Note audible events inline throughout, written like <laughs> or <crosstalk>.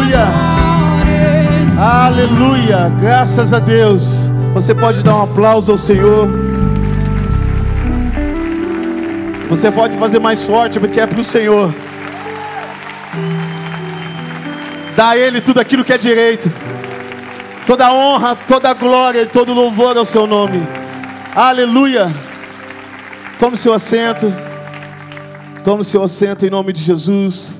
Aleluia. Aleluia. Graças a Deus. Você pode dar um aplauso ao Senhor. Você pode fazer mais forte porque é para o Senhor. Dá a Ele tudo aquilo que é direito. Toda honra, toda glória e todo louvor ao seu nome. Aleluia. Tome seu assento. Tome seu assento em nome de Jesus.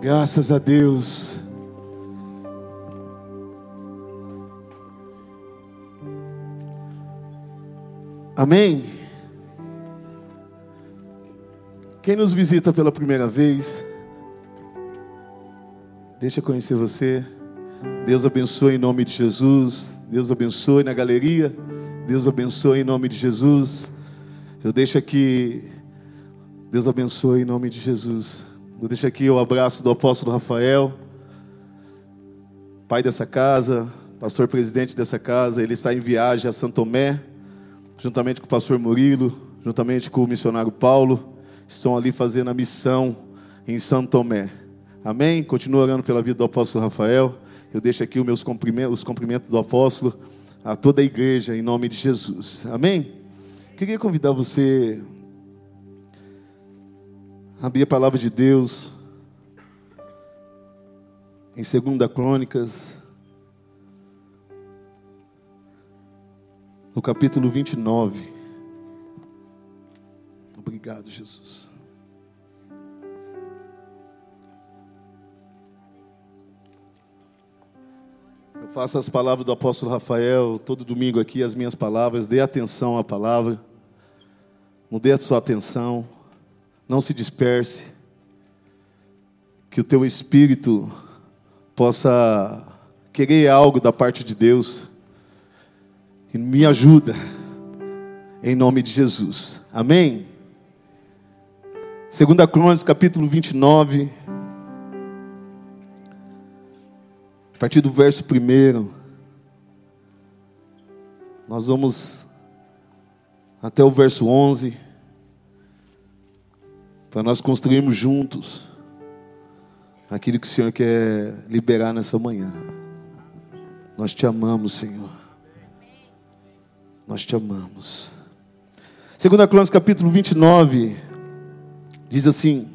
Graças a Deus. Amém. Quem nos visita pela primeira vez, deixa eu conhecer você. Deus abençoe em nome de Jesus. Deus abençoe na galeria. Deus abençoe em nome de Jesus. Eu deixo aqui. Deus abençoe em nome de Jesus. Eu deixo aqui o abraço do apóstolo Rafael, pai dessa casa, pastor presidente dessa casa. Ele está em viagem a Santo Tomé, juntamente com o pastor Murilo, juntamente com o missionário Paulo estão ali fazendo a missão em Santo Tomé. Amém? Continua orando pela vida do apóstolo Rafael. Eu deixo aqui os meus cumprimentos, os cumprimentos do apóstolo a toda a igreja em nome de Jesus. Amém? Queria convidar você a abrir a palavra de Deus em 2 Crônicas, no capítulo 29. Obrigado, Jesus. Eu faço as palavras do apóstolo Rafael todo domingo aqui, as minhas palavras. Dê atenção à palavra. Não dê a sua atenção. Não se disperse. Que o teu espírito possa querer algo da parte de Deus. E me ajuda. Em nome de Jesus. Amém? Segunda Crônicas, capítulo 29. A partir do verso 1. Nós vamos até o verso 11. Para nós construirmos juntos aquilo que o Senhor quer liberar nessa manhã. Nós te amamos, Senhor. Nós te amamos. Segunda Crônicas, capítulo 29 Diz assim: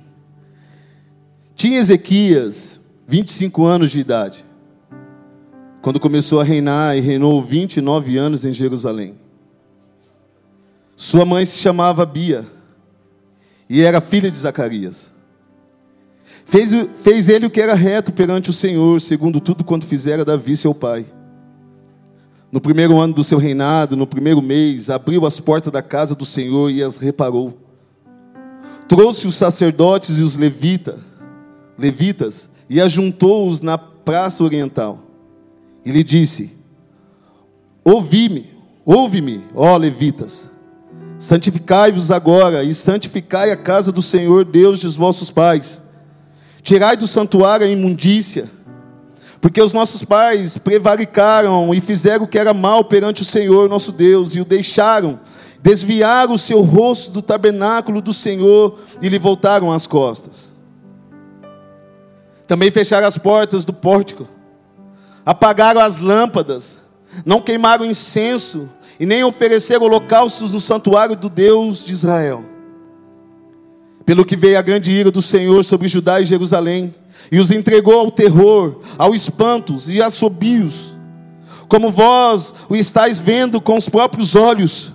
Tinha Ezequias 25 anos de idade, quando começou a reinar e reinou 29 anos em Jerusalém. Sua mãe se chamava Bia e era filha de Zacarias. Fez, fez ele o que era reto perante o Senhor, segundo tudo quanto fizera Davi, seu pai. No primeiro ano do seu reinado, no primeiro mês, abriu as portas da casa do Senhor e as reparou trouxe os sacerdotes e os levita, levitas e ajuntou-os na praça oriental. E lhe disse: Ouvi-me, ouve-me, ó levitas. Santificai-vos agora e santificai a casa do Senhor Deus dos vossos pais. Tirai do santuário a imundícia, porque os nossos pais prevaricaram e fizeram o que era mal perante o Senhor nosso Deus e o deixaram desviaram o seu rosto do tabernáculo do Senhor e lhe voltaram as costas. Também fecharam as portas do pórtico, apagaram as lâmpadas, não queimaram incenso e nem ofereceram holocaustos no santuário do Deus de Israel. Pelo que veio a grande ira do Senhor sobre Judá e Jerusalém, e os entregou ao terror, ao espantos e a sobios, como vós o estáis vendo com os próprios olhos.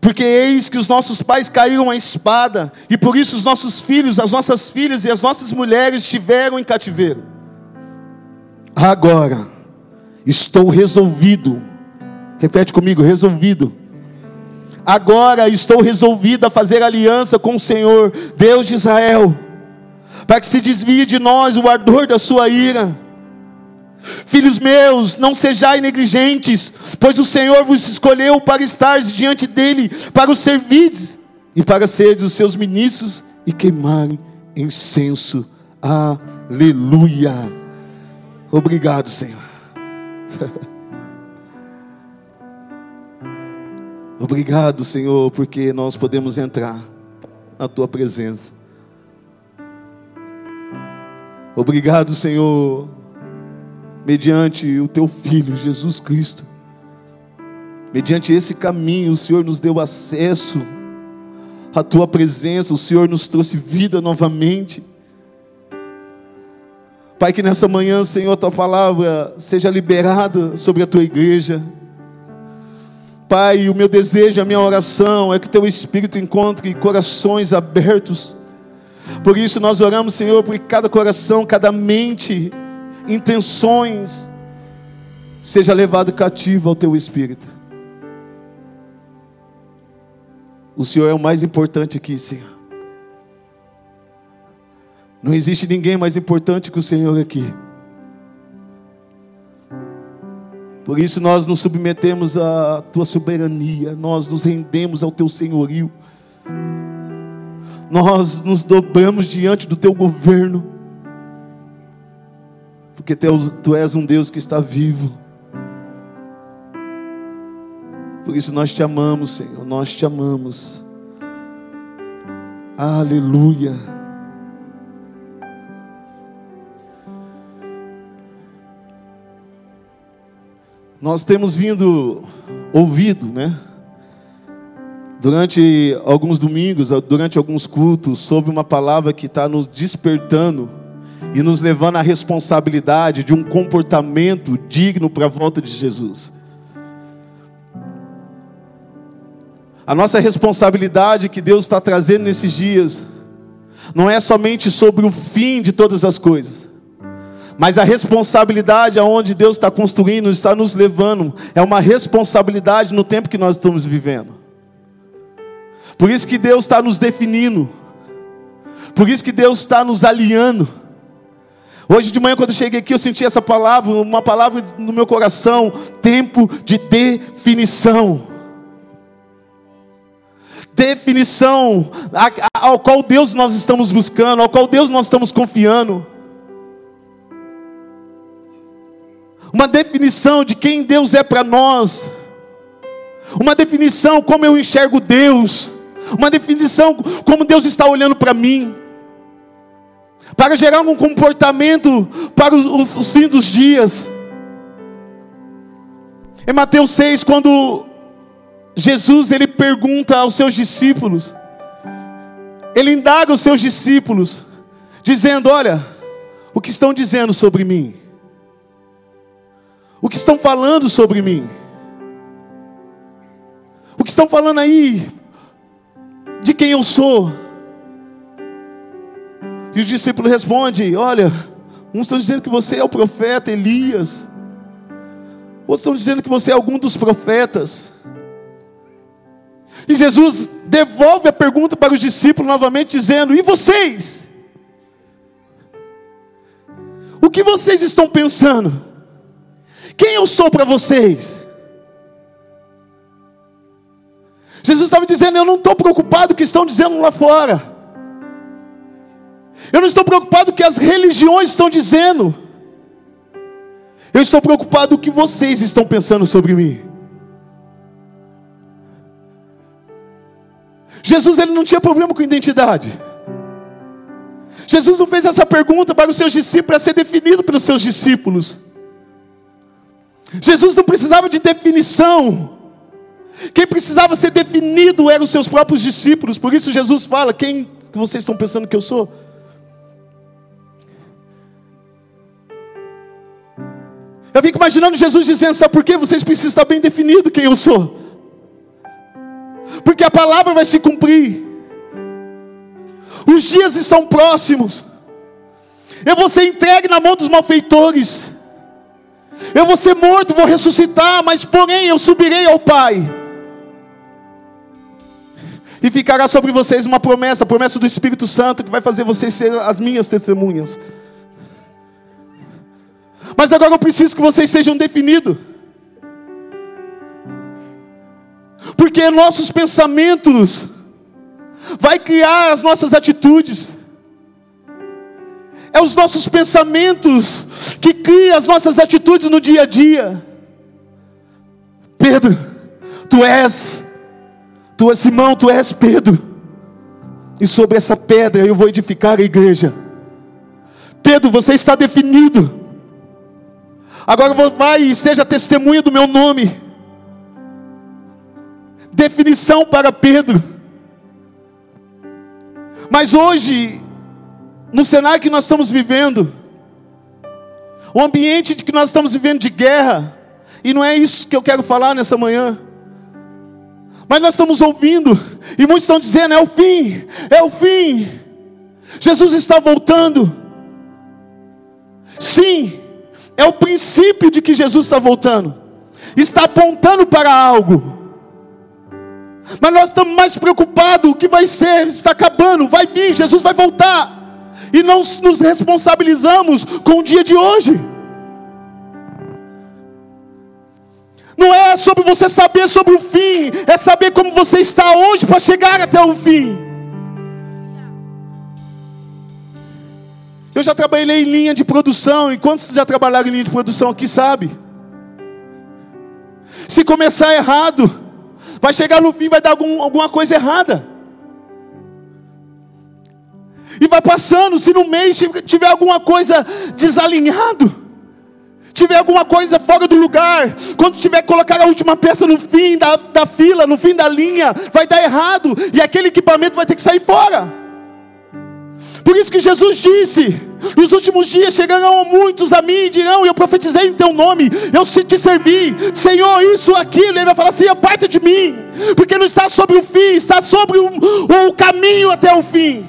Porque eis que os nossos pais caíram à espada, e por isso os nossos filhos, as nossas filhas e as nossas mulheres estiveram em cativeiro. Agora, estou resolvido, repete comigo: resolvido. Agora estou resolvido a fazer aliança com o Senhor, Deus de Israel, para que se desvie de nós o ardor da sua ira Filhos meus, não sejais negligentes, pois o Senhor vos escolheu para estar diante dele, para o servir e para seres os seus ministros e queimarem incenso. Aleluia. Obrigado, Senhor. <laughs> Obrigado, Senhor, porque nós podemos entrar na tua presença. Obrigado, Senhor, mediante o teu filho Jesus Cristo. Mediante esse caminho, o Senhor nos deu acesso à tua presença, o Senhor nos trouxe vida novamente. Pai, que nessa manhã, Senhor, tua palavra seja liberada sobre a tua igreja. Pai, o meu desejo, a minha oração é que teu Espírito encontre corações abertos. Por isso nós oramos, Senhor, por cada coração, cada mente, intenções, seja levado cativo ao teu Espírito. O Senhor é o mais importante aqui, Senhor. Não existe ninguém mais importante que o Senhor aqui. Por isso nós nos submetemos à tua soberania, nós nos rendemos ao teu senhorio, nós nos dobramos diante do teu governo, porque tu és um Deus que está vivo. Por isso nós te amamos, Senhor, nós te amamos. Aleluia. Nós temos vindo ouvido, né? Durante alguns domingos, durante alguns cultos, sobre uma palavra que está nos despertando e nos levando à responsabilidade de um comportamento digno para a volta de Jesus. A nossa responsabilidade que Deus está trazendo nesses dias não é somente sobre o fim de todas as coisas, mas a responsabilidade aonde Deus está construindo, está nos levando, é uma responsabilidade no tempo que nós estamos vivendo. Por isso que Deus está nos definindo. Por isso que Deus está nos alinhando. Hoje de manhã, quando eu cheguei aqui, eu senti essa palavra, uma palavra no meu coração: tempo de definição. Definição ao qual Deus nós estamos buscando, ao qual Deus nós estamos confiando. Uma definição de quem Deus é para nós, uma definição como eu enxergo Deus, uma definição como Deus está olhando para mim, para gerar um comportamento para os, os fins dos dias. Em Mateus 6, quando Jesus ele pergunta aos seus discípulos, ele indaga os seus discípulos, dizendo: Olha, o que estão dizendo sobre mim? O que estão falando sobre mim? O que estão falando aí de quem eu sou? E os discípulos respondem: Olha, uns estão dizendo que você é o profeta Elias, outros estão dizendo que você é algum dos profetas. E Jesus devolve a pergunta para os discípulos novamente, dizendo: E vocês? O que vocês estão pensando? Quem eu sou para vocês? Jesus estava dizendo: Eu não estou preocupado com o que estão dizendo lá fora. Eu não estou preocupado com o que as religiões estão dizendo. Eu estou preocupado com o que vocês estão pensando sobre mim. Jesus ele não tinha problema com identidade. Jesus não fez essa pergunta para os seus discípulos para ser definido pelos seus discípulos. Jesus não precisava de definição. Quem precisava ser definido eram os seus próprios discípulos. Por isso Jesus fala: Quem vocês estão pensando que eu sou? Eu fico imaginando Jesus dizendo: Sabe por quê? Vocês precisam estar bem definido quem eu sou. Porque a palavra vai se cumprir. Os dias estão próximos. Eu vou ser entregue na mão dos malfeitores. Eu vou ser morto, vou ressuscitar, mas porém eu subirei ao Pai. E ficará sobre vocês uma promessa, a promessa do Espírito Santo, que vai fazer vocês ser as minhas testemunhas. Mas agora eu preciso que vocês sejam definidos. Porque nossos pensamentos vai criar as nossas atitudes é os nossos pensamentos que criam as nossas atitudes no dia a dia. Pedro, tu és Tu és Simão, tu és Pedro, e sobre essa pedra eu vou edificar a igreja. Pedro, você está definido. Agora vai e seja testemunha do meu nome. Definição para Pedro. Mas hoje, no cenário que nós estamos vivendo, o ambiente que nós estamos vivendo de guerra, e não é isso que eu quero falar nessa manhã. Mas nós estamos ouvindo, e muitos estão dizendo: é o fim, é o fim. Jesus está voltando. Sim, é o princípio de que Jesus está voltando, está apontando para algo. Mas nós estamos mais preocupados: o que vai ser? Está acabando, vai vir, Jesus vai voltar. E não nos responsabilizamos com o dia de hoje. Não é sobre você saber sobre o fim, é saber como você está hoje para chegar até o fim. Eu já trabalhei em linha de produção, e quantos já trabalharam em linha de produção aqui sabe? Se começar errado, vai chegar no fim, vai dar algum, alguma coisa errada. E vai passando, se no mês tiver alguma coisa desalinhado, tiver alguma coisa fora do lugar, quando tiver que colocar a última peça no fim da, da fila, no fim da linha, vai dar errado, e aquele equipamento vai ter que sair fora. Por isso que Jesus disse: nos últimos dias chegarão muitos a mim e dirão: Eu profetizei em teu nome, eu te servi, Senhor, isso, aquilo. Ele vai falar assim: Aparta de mim, porque não está sobre o fim, está sobre o, o caminho até o fim.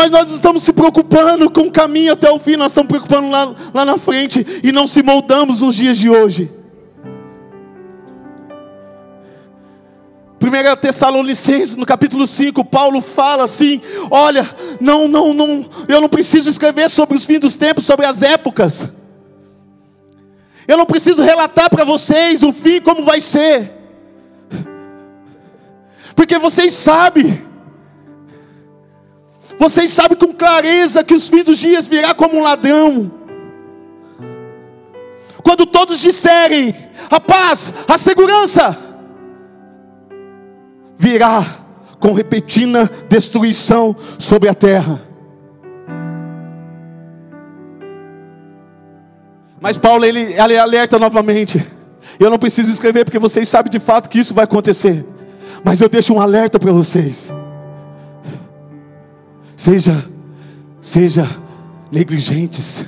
Mas nós estamos se preocupando com o caminho até o fim, nós estamos preocupando lá, lá na frente e não se moldamos nos dias de hoje. 1 Tessalonicenses, no capítulo 5, Paulo fala assim: Olha, não, não, não, eu não preciso escrever sobre os fins dos tempos, sobre as épocas. Eu não preciso relatar para vocês o fim como vai ser. Porque vocês sabem. Vocês sabem com clareza que os fins dos dias virá como um ladrão. Quando todos disserem a paz, a segurança, virá com repentina destruição sobre a terra. Mas Paulo ele, ele alerta novamente. Eu não preciso escrever porque vocês sabem de fato que isso vai acontecer. Mas eu deixo um alerta para vocês. Seja, seja negligentes.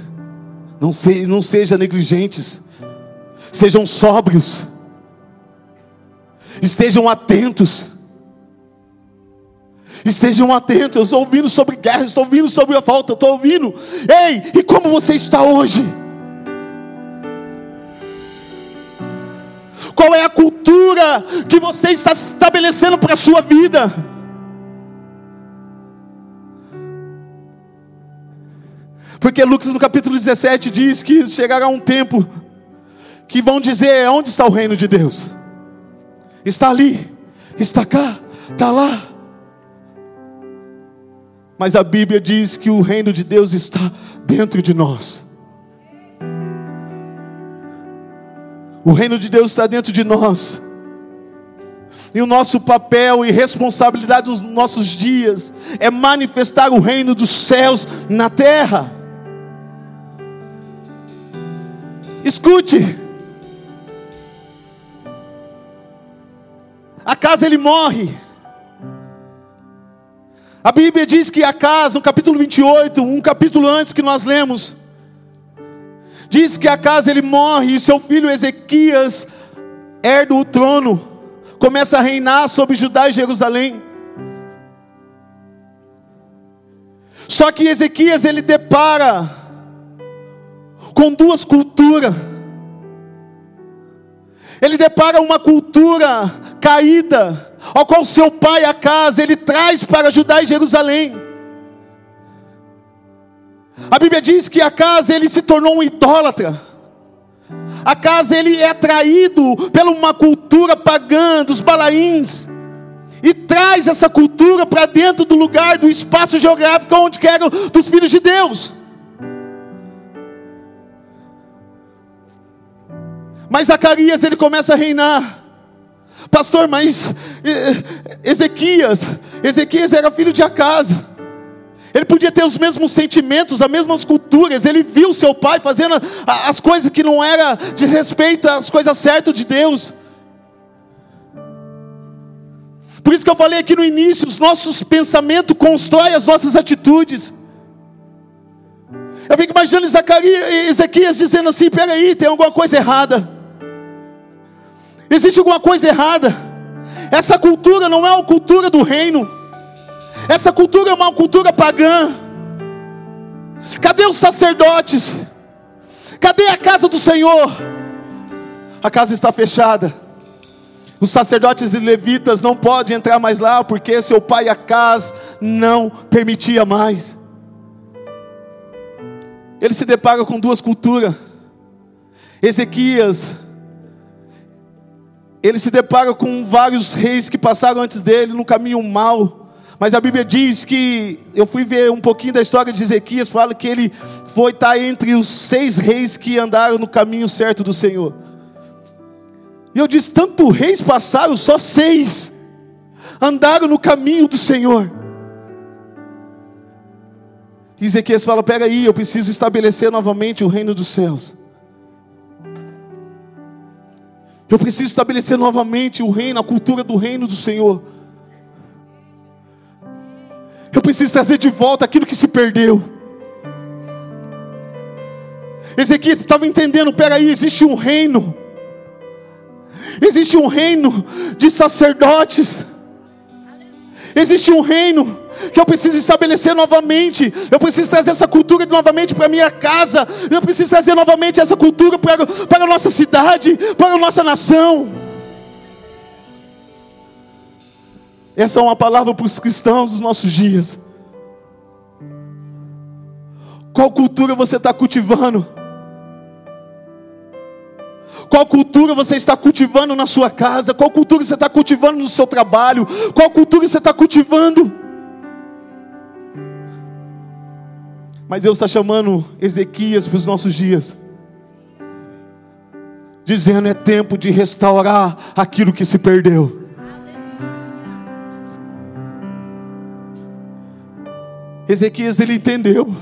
Não, se, não seja negligentes. Sejam sóbrios. Estejam atentos. Estejam atentos, eu estou ouvindo sobre guerra, estou ouvindo sobre a falta, estou ouvindo. Ei, e como você está hoje? Qual é a cultura que você está estabelecendo para a sua vida? Porque Lucas no capítulo 17 diz que chegará um tempo que vão dizer: onde está o reino de Deus? Está ali, está cá, está lá. Mas a Bíblia diz que o reino de Deus está dentro de nós. O reino de Deus está dentro de nós. E o nosso papel e responsabilidade nos nossos dias é manifestar o reino dos céus na terra. Escute. Acaso ele morre? A Bíblia diz que Acas, no capítulo 28, um capítulo antes que nós lemos, diz que Acas ele morre e seu filho Ezequias herda o trono, começa a reinar sobre Judá e Jerusalém. Só que Ezequias ele depara com duas culturas. Ele depara uma cultura caída, ao qual seu pai a casa ele traz para Judá e Jerusalém. A Bíblia diz que a casa ele se tornou um idólatra. A casa ele é atraído pela uma cultura pagã dos balaíns e traz essa cultura para dentro do lugar, do espaço geográfico onde quer dos filhos de Deus. Mas Zacarias ele começa a reinar. Pastor, mas Ezequias, Ezequias era filho de Acasa. Ele podia ter os mesmos sentimentos, as mesmas culturas. Ele viu seu pai fazendo as coisas que não era de respeito às coisas certas de Deus. Por isso que eu falei aqui no início, os nossos pensamentos constroem as nossas atitudes. Eu fico imaginando Zacarias, Ezequias dizendo assim: peraí, tem alguma coisa errada. Existe alguma coisa errada. Essa cultura não é uma cultura do reino. Essa cultura é uma cultura pagã. Cadê os sacerdotes? Cadê a casa do Senhor? A casa está fechada. Os sacerdotes e levitas não podem entrar mais lá porque seu pai Acas não permitia mais. Ele se depara com duas culturas. Ezequias, ele se depara com vários reis que passaram antes dele no caminho mal. Mas a Bíblia diz que, eu fui ver um pouquinho da história de Ezequias, fala que ele foi estar entre os seis reis que andaram no caminho certo do Senhor. E eu disse: tanto reis passaram, só seis andaram no caminho do Senhor. E Ezequias fala: pega aí, eu preciso estabelecer novamente o reino dos céus. Eu preciso estabelecer novamente o reino, a cultura do reino do Senhor. Eu preciso trazer de volta aquilo que se perdeu. Ezequias estava entendendo: peraí, existe um reino Existe um reino de sacerdotes. Existe um reino que eu preciso estabelecer novamente. Eu preciso trazer essa cultura novamente para minha casa. Eu preciso trazer novamente essa cultura para, para a nossa cidade, para a nossa nação. Essa é uma palavra para os cristãos dos nossos dias. Qual cultura você está cultivando? Qual cultura você está cultivando na sua casa? Qual cultura você está cultivando no seu trabalho? Qual cultura você está cultivando? Mas Deus está chamando Ezequias para os nossos dias, dizendo: é tempo de restaurar aquilo que se perdeu. Ezequias ele entendeu,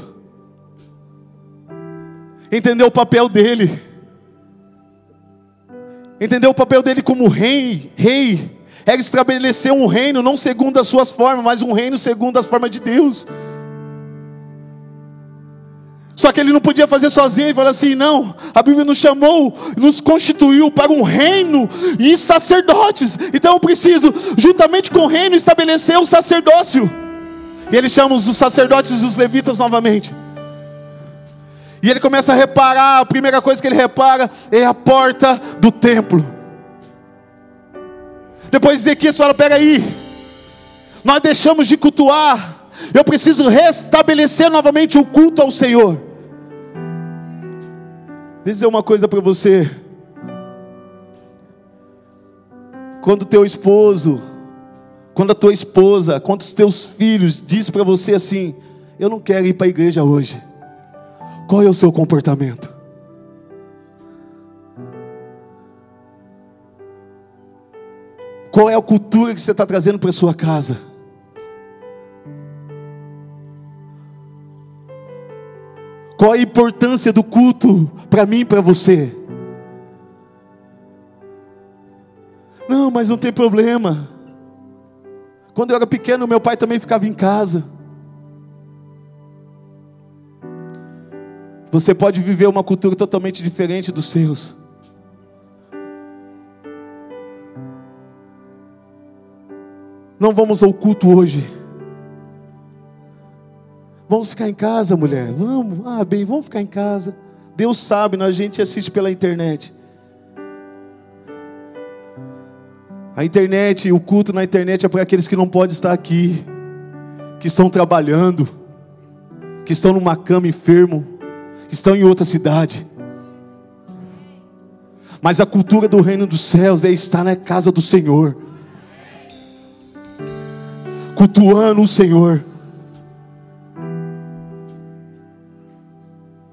entendeu o papel dele entendeu o papel dele como rei, rei, era estabelecer um reino não segundo as suas formas, mas um reino segundo as formas de Deus. Só que ele não podia fazer sozinho e falar assim: não, a Bíblia nos chamou, nos constituiu para um reino e sacerdotes. Então eu preciso, juntamente com o reino, estabelecer o sacerdócio. E ele chama os sacerdotes e os levitas novamente. E ele começa a reparar, a primeira coisa que ele repara é a porta do templo. Depois Ezequias fala: pega aí, nós deixamos de cultuar, eu preciso restabelecer novamente o culto ao Senhor. Deixa eu dizer uma coisa para você. Quando teu esposo, quando a tua esposa, quando os teus filhos diz para você assim: Eu não quero ir para a igreja hoje. Qual é o seu comportamento? Qual é a cultura que você está trazendo para sua casa? Qual a importância do culto para mim e para você? Não, mas não tem problema. Quando eu era pequeno, meu pai também ficava em casa. Você pode viver uma cultura totalmente diferente dos seus. Não vamos ao culto hoje. Vamos ficar em casa, mulher. Vamos. Ah, bem, vamos ficar em casa. Deus sabe, a gente assiste pela internet. A internet, o culto na internet é para aqueles que não podem estar aqui, que estão trabalhando, que estão numa cama enfermo, estão em outra cidade. Mas a cultura do reino dos céus é estar na casa do Senhor, cultuando o Senhor.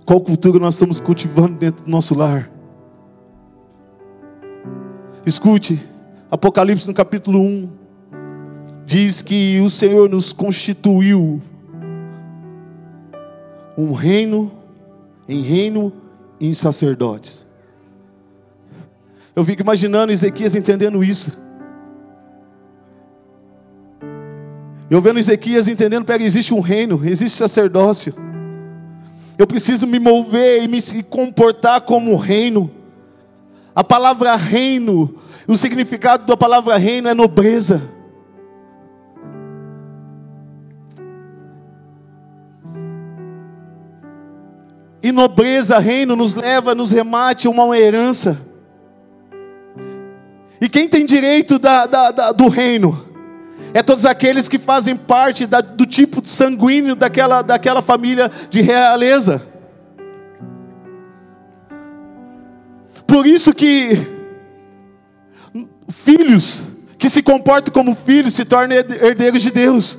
Qual cultura nós estamos cultivando dentro do nosso lar? Escute, Apocalipse no capítulo 1 diz que o Senhor nos constituiu um reino em reino e em sacerdotes. Eu fico imaginando Ezequias entendendo isso. Eu vendo Ezequias entendendo, pega, existe um reino, existe sacerdócio. Eu preciso me mover e me comportar como reino. A palavra reino, o significado da palavra reino é nobreza. E nobreza, reino, nos leva, nos remate a uma herança. E quem tem direito da, da, da, do reino? É todos aqueles que fazem parte da, do tipo sanguíneo daquela, daquela família de realeza. Por isso que filhos que se comportam como filhos se tornam herdeiros de Deus.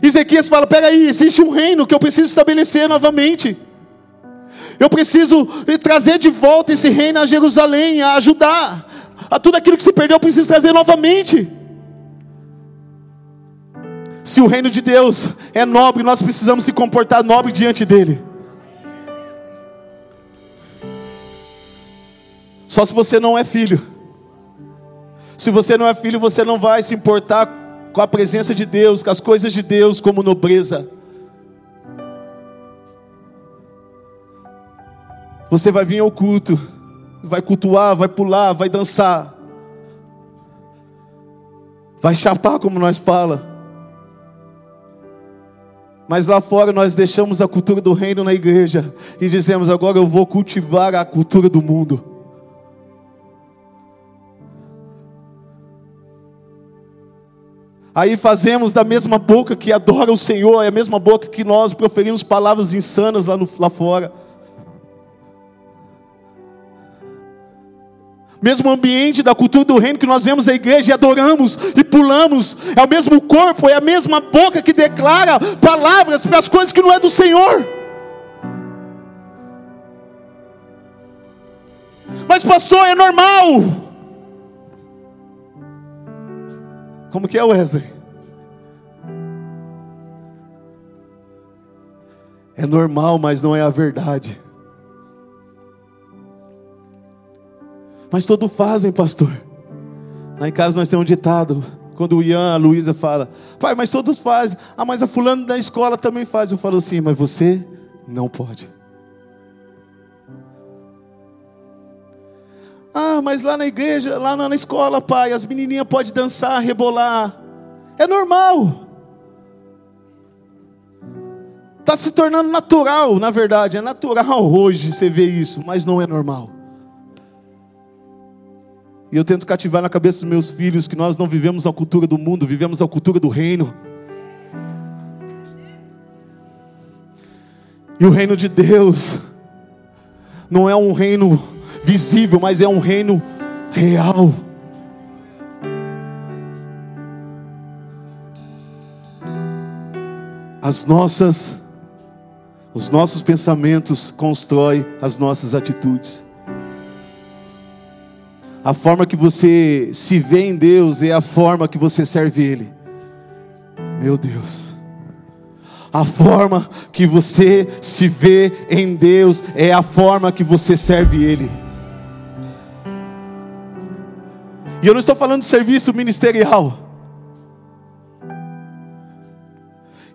Ezequias fala: peraí, existe um reino que eu preciso estabelecer novamente. Eu preciso trazer de volta esse reino a Jerusalém, a ajudar. A tudo aquilo que se perdeu, eu preciso trazer novamente. Se o reino de Deus é nobre, nós precisamos se comportar nobre diante dele. Só se você não é filho. Se você não é filho, você não vai se importar com a presença de Deus, com as coisas de Deus como nobreza. Você vai vir ao culto, vai cultuar, vai pular, vai dançar, vai chapar como nós fala. Mas lá fora nós deixamos a cultura do reino na igreja e dizemos: agora eu vou cultivar a cultura do mundo. Aí fazemos da mesma boca que adora o Senhor, é a mesma boca que nós proferimos palavras insanas lá, no, lá fora. Mesmo ambiente da cultura do reino que nós vemos a igreja e adoramos e pulamos, é o mesmo corpo, é a mesma boca que declara palavras para as coisas que não é do Senhor. Mas pastor, é normal. Como que é, Wesley? É normal, mas não é a verdade. Mas todos fazem, pastor. Lá em casa nós temos um ditado. Quando o Ian, a Luísa fala, pai, mas todos fazem. Ah, mas a fulano da escola também faz. Eu falo assim, mas você não pode. Ah, mas lá na igreja, lá na escola, pai, as menininhas podem dançar, rebolar. É normal. Está se tornando natural, na verdade. É natural hoje você ver isso, mas não é normal. E eu tento cativar na cabeça dos meus filhos que nós não vivemos a cultura do mundo, vivemos a cultura do reino. E o reino de Deus não é um reino visível, mas é um reino real. As nossas os nossos pensamentos constroem as nossas atitudes. A forma que você se vê em Deus é a forma que você serve Ele. Meu Deus. A forma que você se vê em Deus é a forma que você serve Ele. E eu não estou falando de serviço ministerial.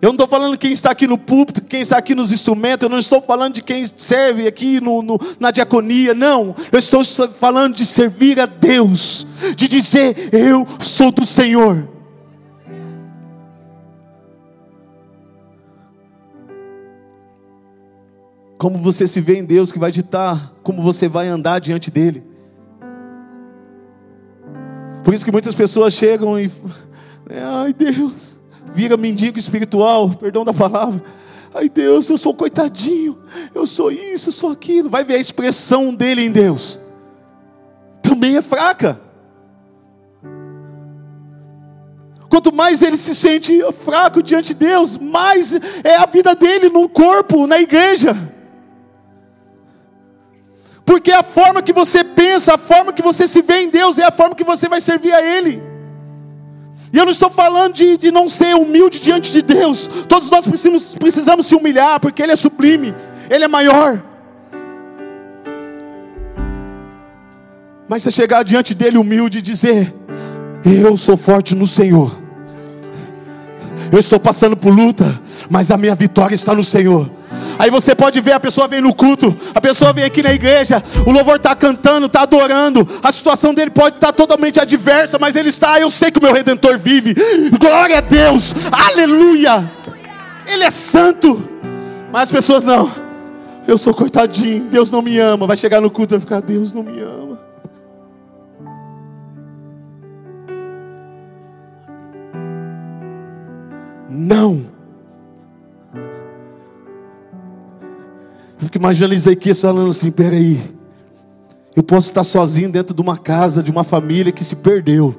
Eu não estou falando quem está aqui no púlpito, quem está aqui nos instrumentos, eu não estou falando de quem serve aqui no, no, na diaconia, não. Eu estou falando de servir a Deus, de dizer: Eu sou do Senhor. Como você se vê em Deus que vai ditar como você vai andar diante dEle. Por isso que muitas pessoas chegam e. Ai Deus, vira mendigo espiritual, perdão da palavra. Ai Deus, eu sou coitadinho, eu sou isso, eu sou aquilo. Vai ver a expressão dele em Deus. Também é fraca. Quanto mais ele se sente fraco diante de Deus, mais é a vida dele no corpo, na igreja. Porque a forma que você pensa, a forma que você se vê em Deus, é a forma que você vai servir a Ele. E eu não estou falando de, de não ser humilde diante de Deus. Todos nós precisamos, precisamos se humilhar, porque Ele é sublime, Ele é maior. Mas você chegar diante dele humilde e dizer: Eu sou forte no Senhor. Eu estou passando por luta, mas a minha vitória está no Senhor. Aí você pode ver a pessoa vem no culto, a pessoa vem aqui na igreja, o louvor está cantando, está adorando, a situação dele pode estar totalmente adversa, mas ele está, eu sei que o meu redentor vive. Glória a Deus, aleluia. Ele é santo, mas as pessoas não. Eu sou coitadinho, Deus não me ama. Vai chegar no culto e vai ficar, Deus não me ama. Não. Fico imaginando Ezequiel falando assim: peraí, eu posso estar sozinho dentro de uma casa, de uma família que se perdeu.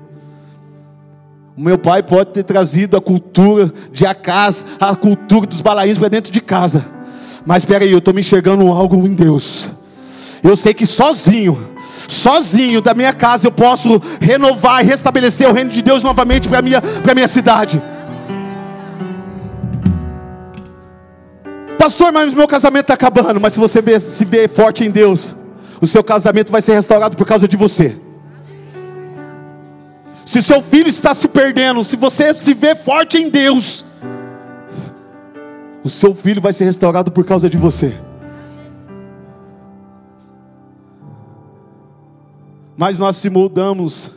O meu pai pode ter trazido a cultura de Acas, a cultura dos balaíns para dentro de casa. Mas espera aí, eu estou me enxergando algo em Deus. Eu sei que sozinho, sozinho da minha casa eu posso renovar e restabelecer o reino de Deus novamente para a minha, minha cidade. Pastor, mas meu casamento está acabando. Mas se você se vê forte em Deus, o seu casamento vai ser restaurado por causa de você. Se seu filho está se perdendo, se você se vê forte em Deus, o seu filho vai ser restaurado por causa de você. Mas nós se moldamos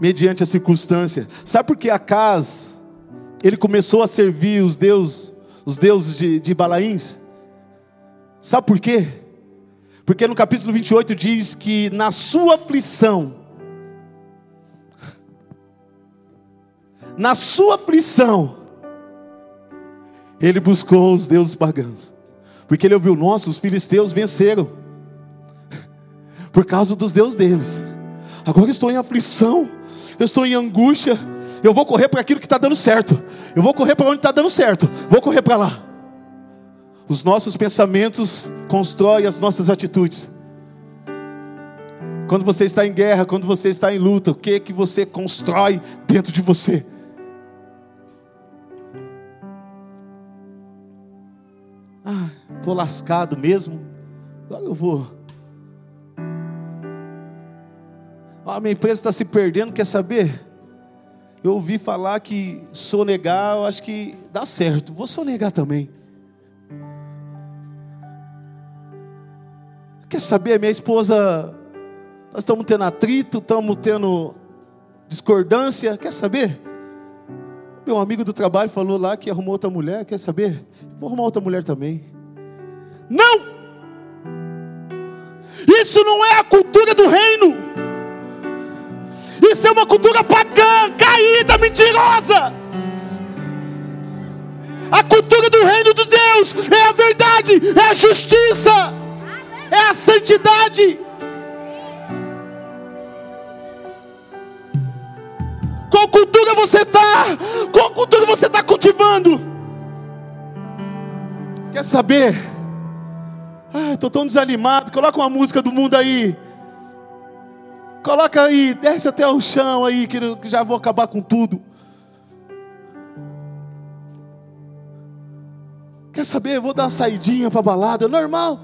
mediante a circunstância. Sabe por que Acas ele começou a servir os deuses os deuses de, de Balaíns. Sabe por quê? Porque no capítulo 28 diz que na sua aflição, na sua aflição, ele buscou os deuses pagãos. Porque ele ouviu, nossa, os filisteus venceram. Por causa dos deuses deles. Agora estou em aflição, eu estou em angústia, eu vou correr para aquilo que está dando certo. Eu vou correr para onde está dando certo. Vou correr para lá. Os nossos pensamentos constroem as nossas atitudes. Quando você está em guerra, quando você está em luta, o que é que você constrói dentro de você? Ah, estou lascado mesmo. Agora eu vou. Ah, minha empresa está se perdendo, quer saber? Eu ouvi falar que sonegar, eu acho que dá certo. Vou sonegar também. Quer saber, minha esposa, nós estamos tendo atrito, estamos tendo discordância, quer saber? Meu amigo do trabalho falou lá que arrumou outra mulher, quer saber? Vou arrumar outra mulher também. Não! Isso não é a cultura do reino. É uma cultura pagã, caída, mentirosa. A cultura do reino de Deus é a verdade, é a justiça, é a santidade. Qual cultura você está? Qual cultura você está cultivando? Quer saber? Ah, estou tão desanimado. Coloca uma música do mundo aí. Coloca aí, desce até o chão aí, que já vou acabar com tudo. Quer saber? Vou dar uma saidinha para balada, normal.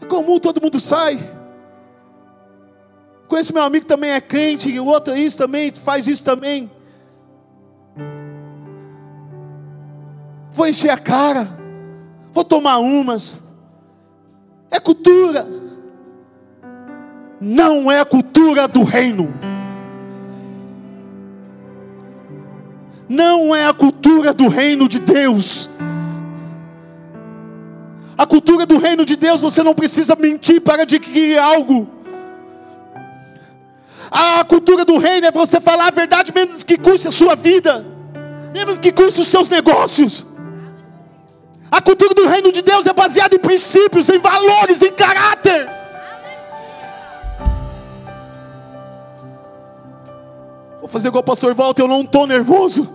É comum, todo mundo sai. Conheço meu amigo também é crente, e o outro é isso também, faz isso também. Vou encher a cara, vou tomar umas. É cultura não é a cultura do reino. Não é a cultura do reino de Deus. A cultura do reino de Deus, você não precisa mentir para adquirir algo. A cultura do reino é você falar a verdade, mesmo que custe a sua vida, mesmo que custe os seus negócios. A cultura do reino de Deus é baseada em princípios, em valores, em caráter. Vou fazer igual o pastor Walter, eu não estou nervoso.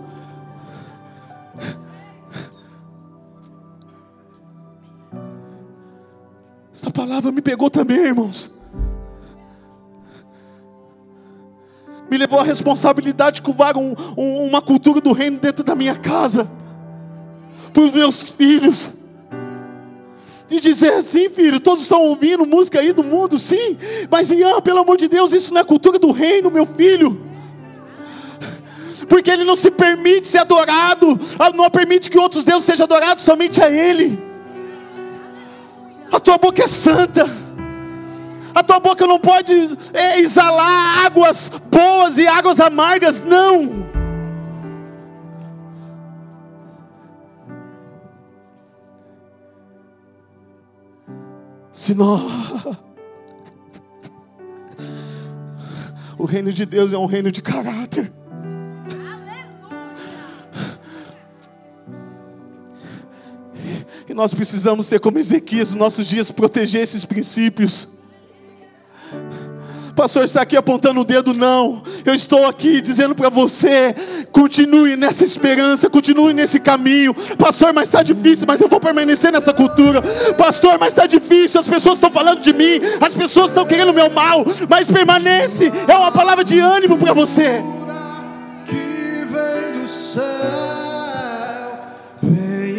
Essa palavra me pegou também, irmãos. Me levou a responsabilidade de curvar um, um, uma cultura do reino dentro da minha casa, para os meus filhos. De dizer assim, filho, todos estão ouvindo música aí do mundo, sim, mas Ian, pelo amor de Deus, isso não é cultura do reino, meu filho porque ele não se permite ser adorado, ah, não permite que outros deuses sejam adorados, somente a Ele. A tua boca é santa, a tua boca não pode é, exalar águas boas e águas amargas, não. Senão, <laughs> o reino de Deus é um reino de caráter. E nós precisamos ser como Ezequias nos nossos dias, proteger esses princípios. Pastor, está aqui apontando o dedo, não. Eu estou aqui dizendo para você: continue nessa esperança, continue nesse caminho. Pastor, mas está difícil, mas eu vou permanecer nessa cultura. Pastor, mas está difícil, as pessoas estão falando de mim, as pessoas estão querendo o meu mal, mas permanece. É uma palavra de ânimo para você. Que vem do céu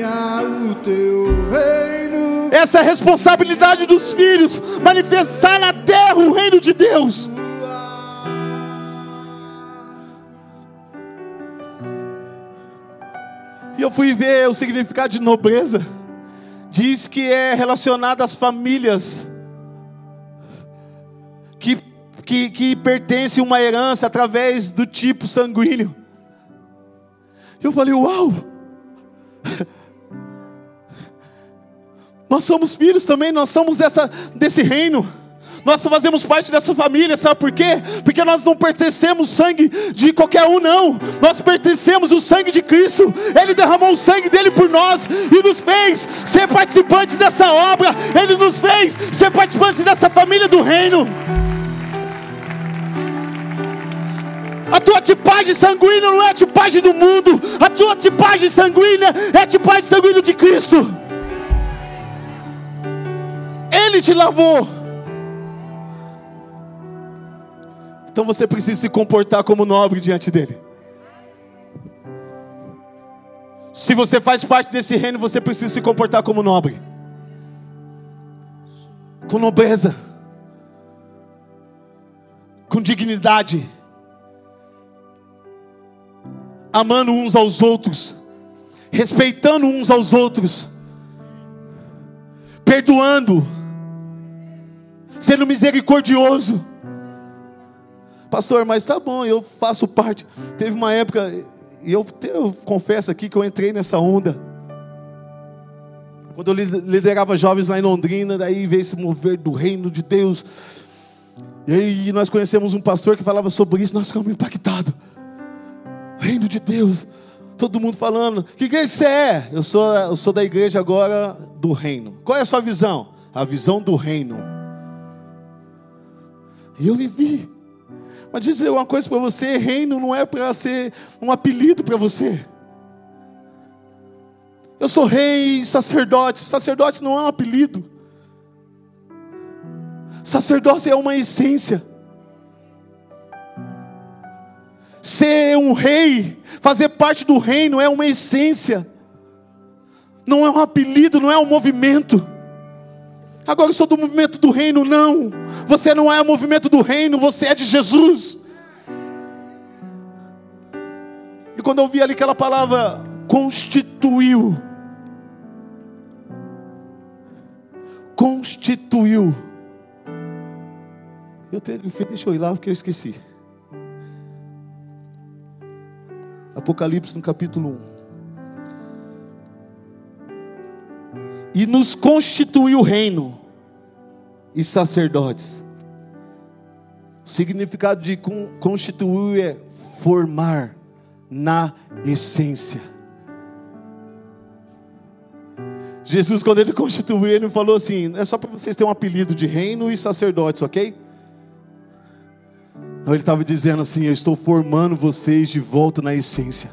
o teu reino. Essa é a responsabilidade dos filhos, manifestar na terra o reino de Deus. E eu fui ver o significado de nobreza. Diz que é relacionado às famílias que, que, que pertencem uma herança através do tipo sanguíneo. Eu falei, uau! Nós somos filhos também, nós somos dessa, desse reino. Nós fazemos parte dessa família, sabe por quê? Porque nós não pertencemos sangue de qualquer um, não. Nós pertencemos o sangue de Cristo. Ele derramou o sangue dele por nós e nos fez ser participantes dessa obra. Ele nos fez ser participantes dessa família do reino. A tua tipagem sanguínea não é a tipagem do mundo. A tua tipagem sanguínea é a tipagem sanguínea de Cristo. Ele te lavou. Então você precisa se comportar como nobre diante dele. Se você faz parte desse reino, você precisa se comportar como nobre. Com nobreza. Com dignidade. Amando uns aos outros. Respeitando uns aos outros. Perdoando sendo misericordioso. Pastor, mas tá bom, eu faço parte. Teve uma época, e eu, eu confesso aqui que eu entrei nessa onda. Quando eu liderava jovens lá em Londrina, daí veio esse mover do reino de Deus. E aí nós conhecemos um pastor que falava sobre isso, nós ficamos impactados. Reino de Deus. Todo mundo falando, que igreja você é? Eu sou, eu sou da igreja agora do reino. Qual é a sua visão? A visão do reino. Eu vivi. Mas dizer uma coisa para você: reino não é para ser um apelido para você. Eu sou rei, sacerdote. Sacerdote não é um apelido. Sacerdócio é uma essência. Ser um rei, fazer parte do reino é uma essência. Não é um apelido, não é um movimento. Agora eu sou do movimento do reino, não. Você não é o movimento do reino, você é de Jesus. E quando eu vi ali aquela palavra, constituiu. Constituiu. Eu tenho, deixa eu ir lá porque eu esqueci. Apocalipse no capítulo 1. E nos constituiu reino e sacerdotes. O significado de constituir é formar na essência. Jesus, quando ele constituiu, ele falou assim: é só para vocês terem um apelido de reino e sacerdotes, ok? Então ele estava dizendo assim: eu estou formando vocês de volta na essência.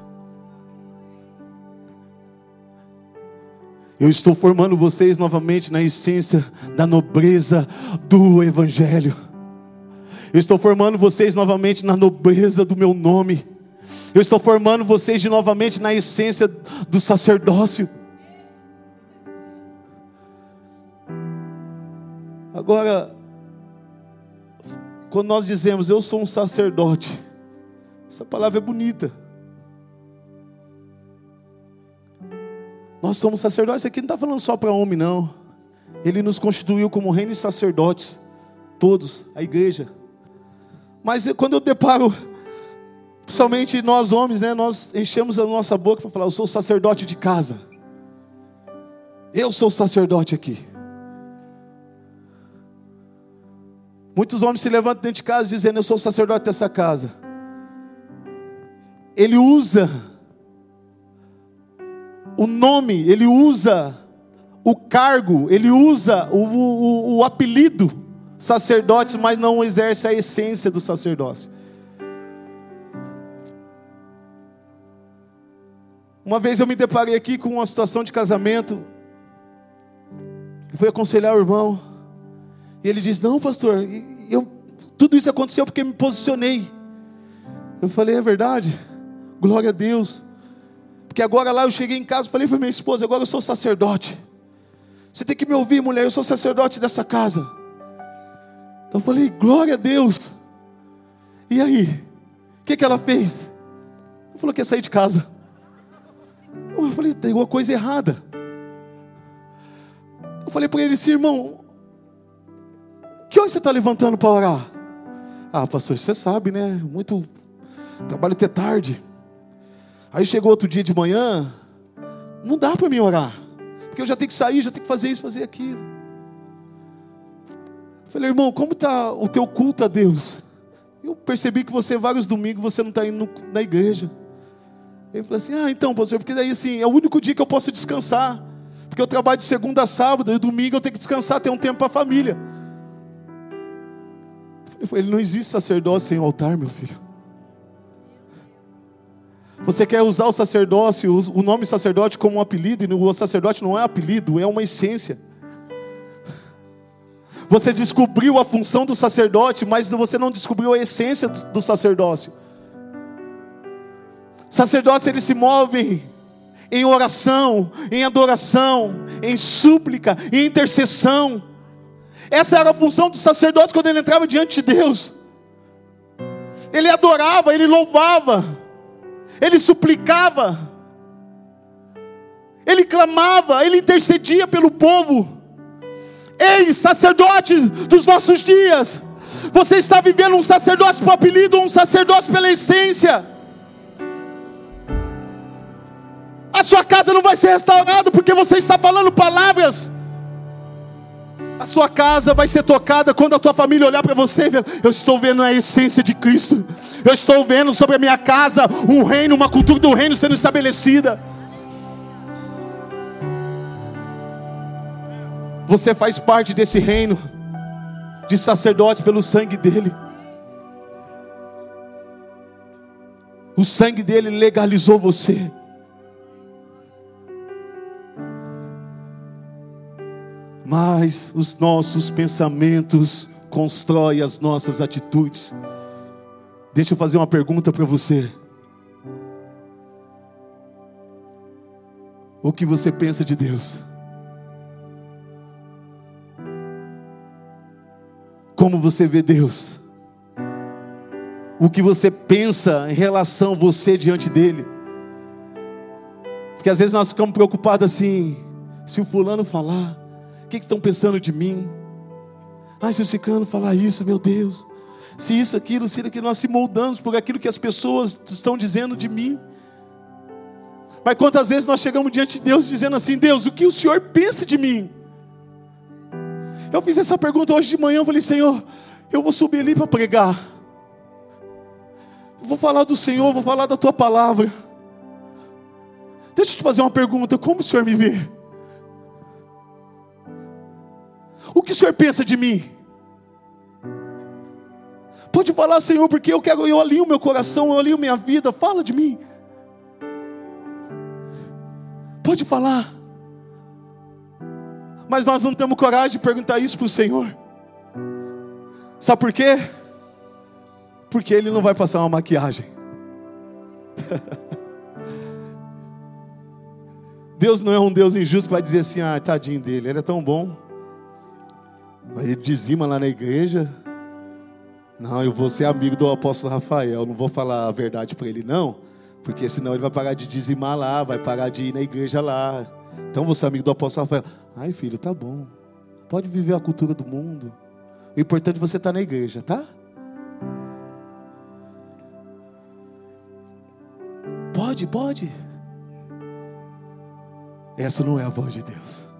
Eu estou formando vocês novamente na essência da nobreza do Evangelho. Eu estou formando vocês novamente na nobreza do meu nome. Eu estou formando vocês de novamente na essência do sacerdócio. Agora, quando nós dizemos eu sou um sacerdote, essa palavra é bonita. Nós somos sacerdotes, aqui não está falando só para homem, não. Ele nos constituiu como reino e sacerdotes, todos, a igreja. Mas quando eu deparo, principalmente nós homens, né, nós enchemos a nossa boca para falar: Eu sou sacerdote de casa. Eu sou sacerdote aqui. Muitos homens se levantam dentro de casa dizendo: Eu sou sacerdote dessa casa. Ele usa o nome, ele usa o cargo, ele usa o, o, o apelido sacerdotes, mas não exerce a essência do sacerdócio. Uma vez eu me deparei aqui com uma situação de casamento, fui aconselhar o irmão, e ele disse: Não, pastor, eu, tudo isso aconteceu porque me posicionei. Eu falei: É verdade, glória a Deus. Porque agora lá eu cheguei em casa, falei para minha esposa: agora eu sou sacerdote. Você tem que me ouvir, mulher, eu sou sacerdote dessa casa. Então eu falei: glória a Deus. E aí? O que, que ela fez? Ela falou que ia sair de casa. Eu falei: tem alguma coisa errada. Eu falei para ele assim, irmão, que hoje você está levantando para orar? Ah, pastor, você sabe, né? Muito trabalho até tarde. Aí chegou outro dia de manhã, não dá para mim orar, porque eu já tenho que sair, já tenho que fazer isso, fazer aquilo. falei, irmão, como está o teu culto a Deus? Eu percebi que você, vários domingos, você não está indo na igreja. Ele falou assim: Ah, então, pastor, porque daí assim, é o único dia que eu posso descansar. Porque eu trabalho de segunda a sábado, e domingo eu tenho que descansar, ter um tempo para a família. Ele não existe sacerdócio sem altar, meu filho. Você quer usar o sacerdócio, o nome sacerdote como um apelido, e o sacerdote não é apelido, é uma essência. Você descobriu a função do sacerdote, mas você não descobriu a essência do sacerdócio. Sacerdócio eles se movem em oração, em adoração, em súplica, em intercessão. Essa era a função do sacerdote quando ele entrava diante de Deus. Ele adorava, ele louvava ele suplicava, ele clamava, ele intercedia pelo povo. Ei, sacerdote dos nossos dias, você está vivendo um sacerdócio por apelido um sacerdócio pela essência? A sua casa não vai ser restaurada porque você está falando palavras a sua casa vai ser tocada quando a tua família olhar para você e ver, eu estou vendo a essência de Cristo. Eu estou vendo sobre a minha casa um reino, uma cultura do reino sendo estabelecida. Você faz parte desse reino de sacerdotes pelo sangue dele. O sangue dele legalizou você. Mas os nossos pensamentos constroem as nossas atitudes. Deixa eu fazer uma pergunta para você. O que você pensa de Deus? Como você vê Deus? O que você pensa em relação a você diante dele? Porque às vezes nós ficamos preocupados assim, se o fulano falar, que, estão pensando de mim? Ai, se o ciclano falar isso, meu Deus. Se isso, aquilo, se aquilo, nós se moldamos por aquilo que as pessoas estão dizendo de mim. Mas quantas vezes nós chegamos diante de Deus dizendo assim: Deus, o que o Senhor pensa de mim? Eu fiz essa pergunta hoje de manhã, eu falei: Senhor, eu vou subir ali para pregar. Eu vou falar do Senhor, vou falar da tua palavra. Deixa eu te fazer uma pergunta: como o Senhor me vê? O que o Senhor pensa de mim? Pode falar, Senhor, porque eu quero, eu alinho meu coração, eu alinho minha vida, fala de mim. Pode falar. Mas nós não temos coragem de perguntar isso para o Senhor. Sabe por quê? Porque Ele não vai passar uma maquiagem. <laughs> Deus não é um Deus injusto que vai dizer assim, ah, tadinho dele, ele é tão bom. Aí ele dizima lá na igreja. Não, eu vou ser amigo do apóstolo Rafael, não vou falar a verdade para ele, não, porque senão ele vai parar de dizimar lá, vai parar de ir na igreja lá. Então você é amigo do apóstolo Rafael. Ai, filho, tá bom. Pode viver a cultura do mundo. O importante é você estar tá na igreja, tá? Pode, pode. Essa não é a voz de Deus.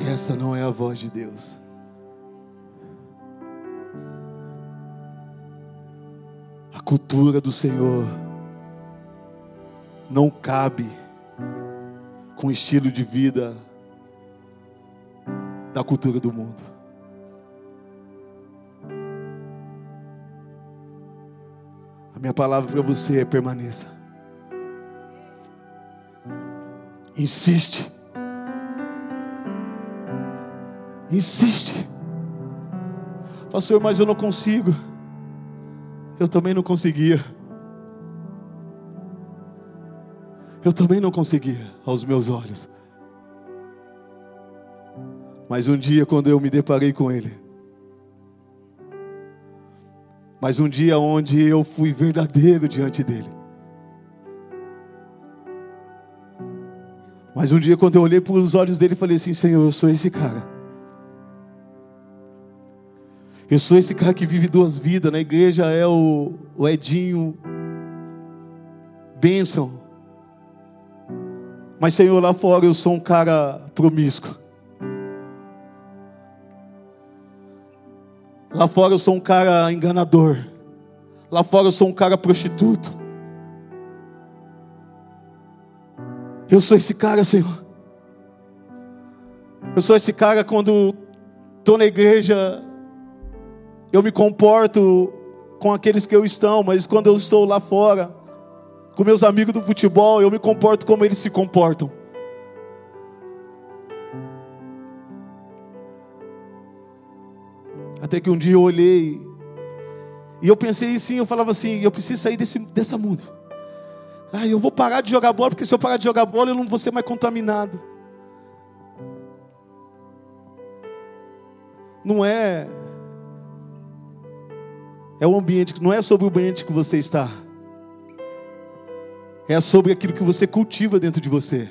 Essa não é a voz de Deus. A cultura do Senhor não cabe com o estilo de vida da cultura do mundo. Minha palavra para você é permaneça. Insiste. Insiste. Pastor, mas eu não consigo. Eu também não conseguia. Eu também não conseguia aos meus olhos. Mas um dia, quando eu me deparei com Ele, mas um dia onde eu fui verdadeiro diante dele. Mas um dia, quando eu olhei para os olhos dele, falei assim: Senhor, eu sou esse cara. Eu sou esse cara que vive duas vidas. Na igreja é o, o Edinho, bênção. Mas, Senhor, lá fora eu sou um cara promíscuo. Lá fora eu sou um cara enganador. Lá fora eu sou um cara prostituto. Eu sou esse cara, Senhor. Eu sou esse cara quando estou na igreja, eu me comporto com aqueles que eu estão, mas quando eu estou lá fora, com meus amigos do futebol, eu me comporto como eles se comportam. Até que um dia eu olhei e eu pensei assim, eu falava assim, eu preciso sair desse, dessa mundo. Ah, eu vou parar de jogar bola, porque se eu parar de jogar bola, eu não vou ser mais contaminado. Não é é o ambiente, não é sobre o ambiente que você está. É sobre aquilo que você cultiva dentro de você.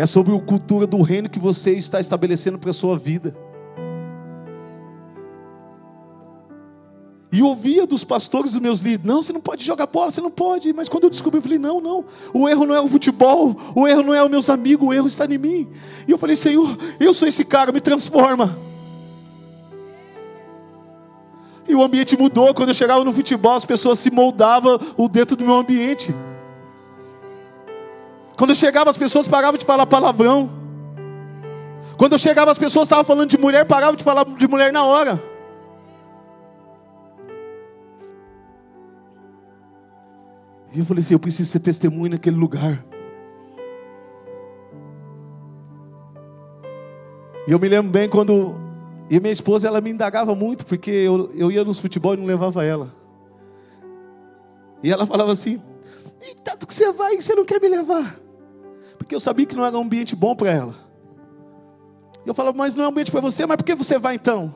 é sobre a cultura do reino que você está estabelecendo para a sua vida. E ouvia dos pastores dos meus líderes: não, você não pode jogar bola, você não pode. Mas quando eu descobri, eu falei: não, não, o erro não é o futebol, o erro não é os meus amigos, o erro está em mim. E eu falei: Senhor, eu sou esse cara, me transforma. E o ambiente mudou. Quando eu chegava no futebol, as pessoas se moldavam dentro do meu ambiente. Quando eu chegava, as pessoas paravam de falar palavrão. Quando eu chegava, as pessoas estavam falando de mulher, paravam de falar de mulher na hora. E eu falei assim: eu preciso ser testemunho naquele lugar. E eu me lembro bem quando. E minha esposa, ela me indagava muito, porque eu, eu ia nos futebol e não levava ela. E ela falava assim: e tanto que você vai e você não quer me levar? porque eu sabia que não era um ambiente bom para ela. Eu falava, mas não é um ambiente para você, mas por que você vai então?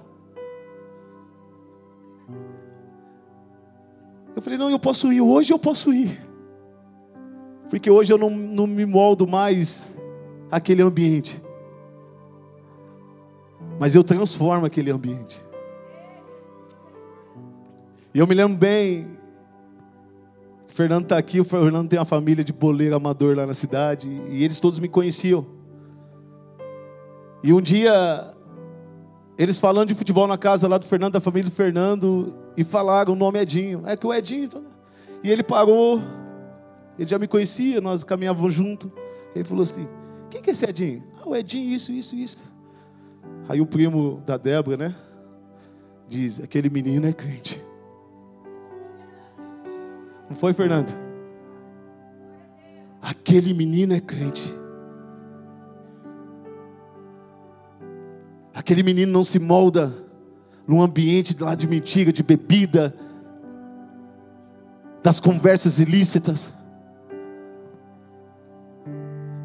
Eu falei, não, eu posso ir, hoje eu posso ir. Porque hoje eu não, não me moldo mais aquele ambiente. Mas eu transformo aquele ambiente. E eu me lembro bem, Fernando está aqui, o Fernando tem uma família de boleiro amador lá na cidade, e eles todos me conheciam. E um dia, eles falando de futebol na casa lá do Fernando, da família do Fernando, e falaram o nome Edinho. É que o Edinho. Então, e ele parou, ele já me conhecia, nós caminhávamos junto. Ele falou assim: Quem que é esse Edinho? Ah, o Edinho, isso, isso, isso. Aí o primo da Débora, né? diz: aquele menino é crente. Não foi, Fernando? Aquele menino é crente. Aquele menino não se molda num ambiente lá de mentira, de bebida, das conversas ilícitas.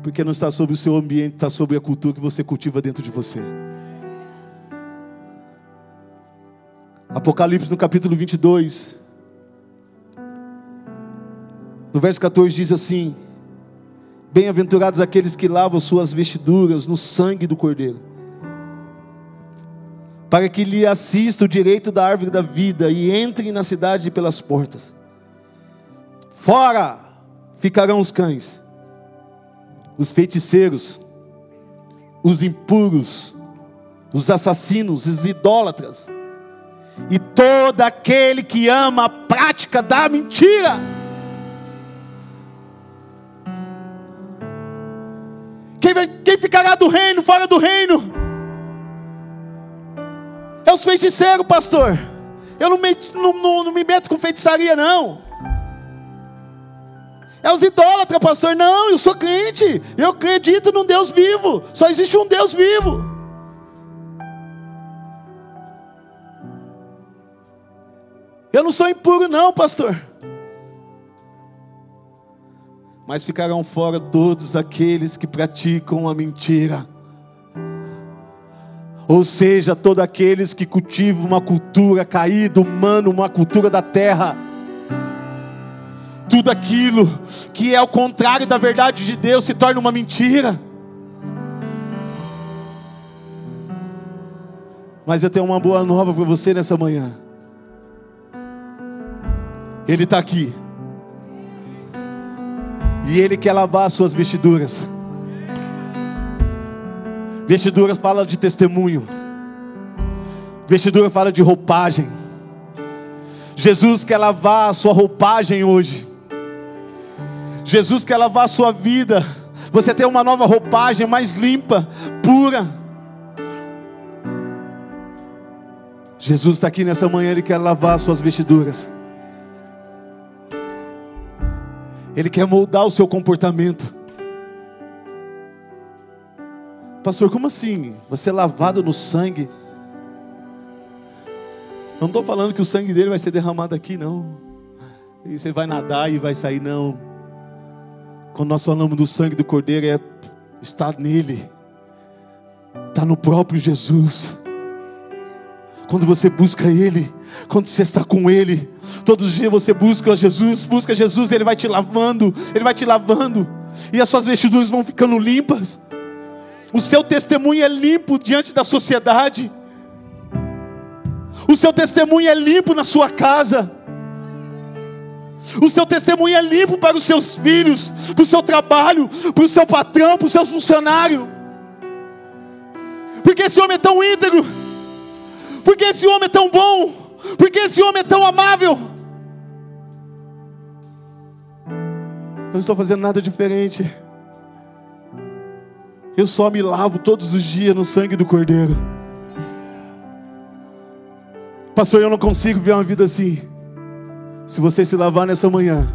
Porque não está sobre o seu ambiente, está sobre a cultura que você cultiva dentro de você. Apocalipse no capítulo 22, no verso 14 diz assim: Bem-aventurados aqueles que lavam suas vestiduras no sangue do Cordeiro, para que lhe assista o direito da árvore da vida e entrem na cidade pelas portas. Fora ficarão os cães, os feiticeiros, os impuros, os assassinos, os idólatras, e todo aquele que ama a prática da mentira. Quem, vai, quem ficará do reino, fora do reino? É os feiticeiros, pastor. Eu não me, não, não, não me meto com feitiçaria, não. É os idólatras, pastor. Não, eu sou crente. Eu acredito num Deus vivo. Só existe um Deus vivo. Eu não sou impuro, não, pastor. Mas ficarão fora todos aqueles que praticam a mentira. Ou seja, todos aqueles que cultivam uma cultura caída, humana, uma cultura da terra. Tudo aquilo que é o contrário da verdade de Deus se torna uma mentira. Mas eu tenho uma boa nova para você nessa manhã. Ele está aqui. E Ele quer lavar as suas vestiduras. Vestiduras fala de testemunho. Vestidura fala de roupagem. Jesus quer lavar a sua roupagem hoje. Jesus quer lavar a sua vida. Você tem uma nova roupagem mais limpa, pura. Jesus está aqui nessa manhã, Ele quer lavar as suas vestiduras. Ele quer moldar o seu comportamento. Pastor, como assim? Você é lavado no sangue? Não estou falando que o sangue dele vai ser derramado aqui, não. E você vai nadar e vai sair, não. Quando nós falamos do sangue do Cordeiro, é estar nele, está no próprio Jesus. Quando você busca Ele, quando você está com Ele, todos os dias você busca Jesus, busca Jesus, Ele vai te lavando, Ele vai te lavando, e as suas vestiduras vão ficando limpas. O seu testemunho é limpo diante da sociedade. O seu testemunho é limpo na sua casa. O seu testemunho é limpo para os seus filhos, para o seu trabalho, para o seu patrão, para o seu funcionário. Porque esse homem é tão íntegro. Porque esse homem é tão bom. Porque esse homem é tão amável. Eu não estou fazendo nada diferente. Eu só me lavo todos os dias no sangue do Cordeiro. Pastor, eu não consigo ver uma vida assim. Se você se lavar nessa manhã,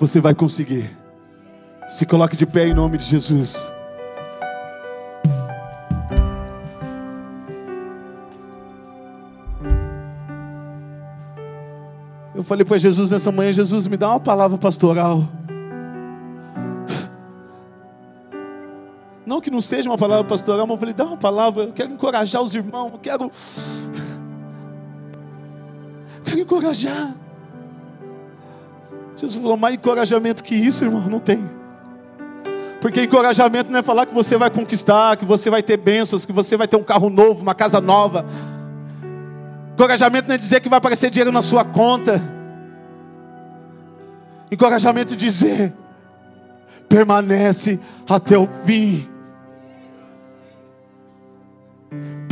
você vai conseguir. Se coloque de pé em nome de Jesus. Eu falei para Jesus nessa manhã: Jesus, me dá uma palavra pastoral. Não que não seja uma palavra pastoral, mas eu falei, dá uma palavra, eu quero encorajar os irmãos, eu quero. Eu quero encorajar. Jesus falou, mais encorajamento que isso, irmão, não tem. Porque encorajamento não é falar que você vai conquistar, que você vai ter bênçãos, que você vai ter um carro novo, uma casa nova. Encorajamento não é dizer que vai aparecer dinheiro na sua conta. Encorajamento é dizer, permanece até o fim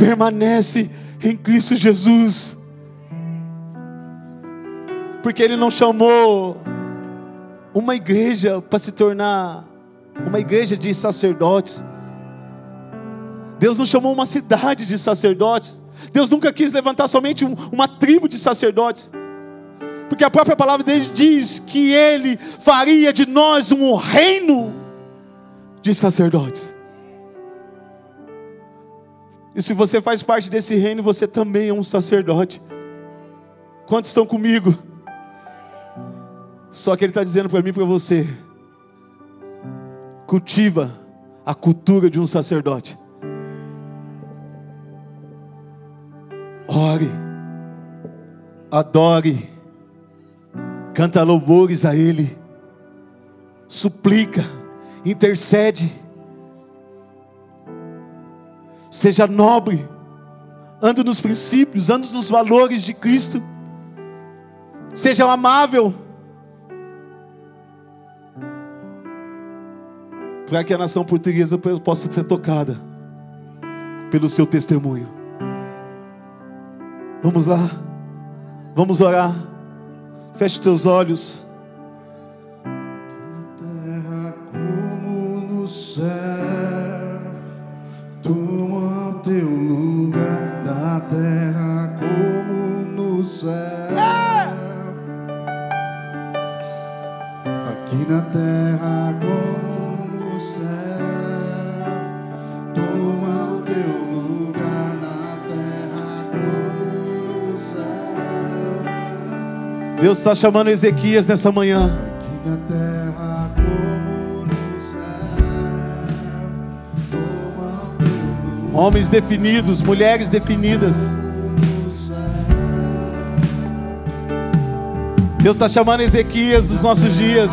permanece em Cristo Jesus. Porque Ele não chamou uma igreja para se tornar uma igreja de sacerdotes. Deus não chamou uma cidade de sacerdotes. Deus nunca quis levantar somente um, uma tribo de sacerdotes. Porque a própria palavra dele diz que ele faria de nós um reino de sacerdotes. E se você faz parte desse reino, você também é um sacerdote. Quantos estão comigo? Só que ele está dizendo para mim e para você: cultiva a cultura de um sacerdote. Ore, adore, canta louvores a Ele, suplica, intercede, seja nobre, ande nos princípios, ande nos valores de Cristo, seja amável, para que a nação portuguesa possa ser tocada pelo seu testemunho. Vamos lá, vamos orar. Feche teus olhos. Está chamando Ezequias nessa manhã. Homens definidos, mulheres definidas. Deus está chamando Ezequias dos nossos dias.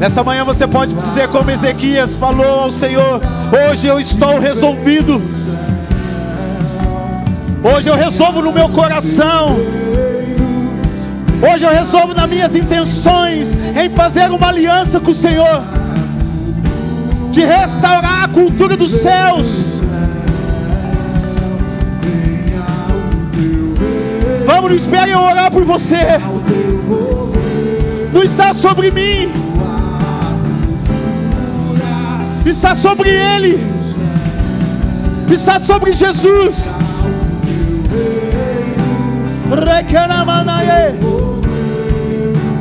Nessa manhã você pode dizer como Ezequias falou ao Senhor: Hoje eu estou resolvido. Hoje eu resolvo no meu coração. Hoje eu resolvo nas minhas intenções em fazer uma aliança com o Senhor, de restaurar a cultura dos céus. Vamos, não espere eu orar por você. Não está sobre mim, está sobre Ele, está sobre Jesus.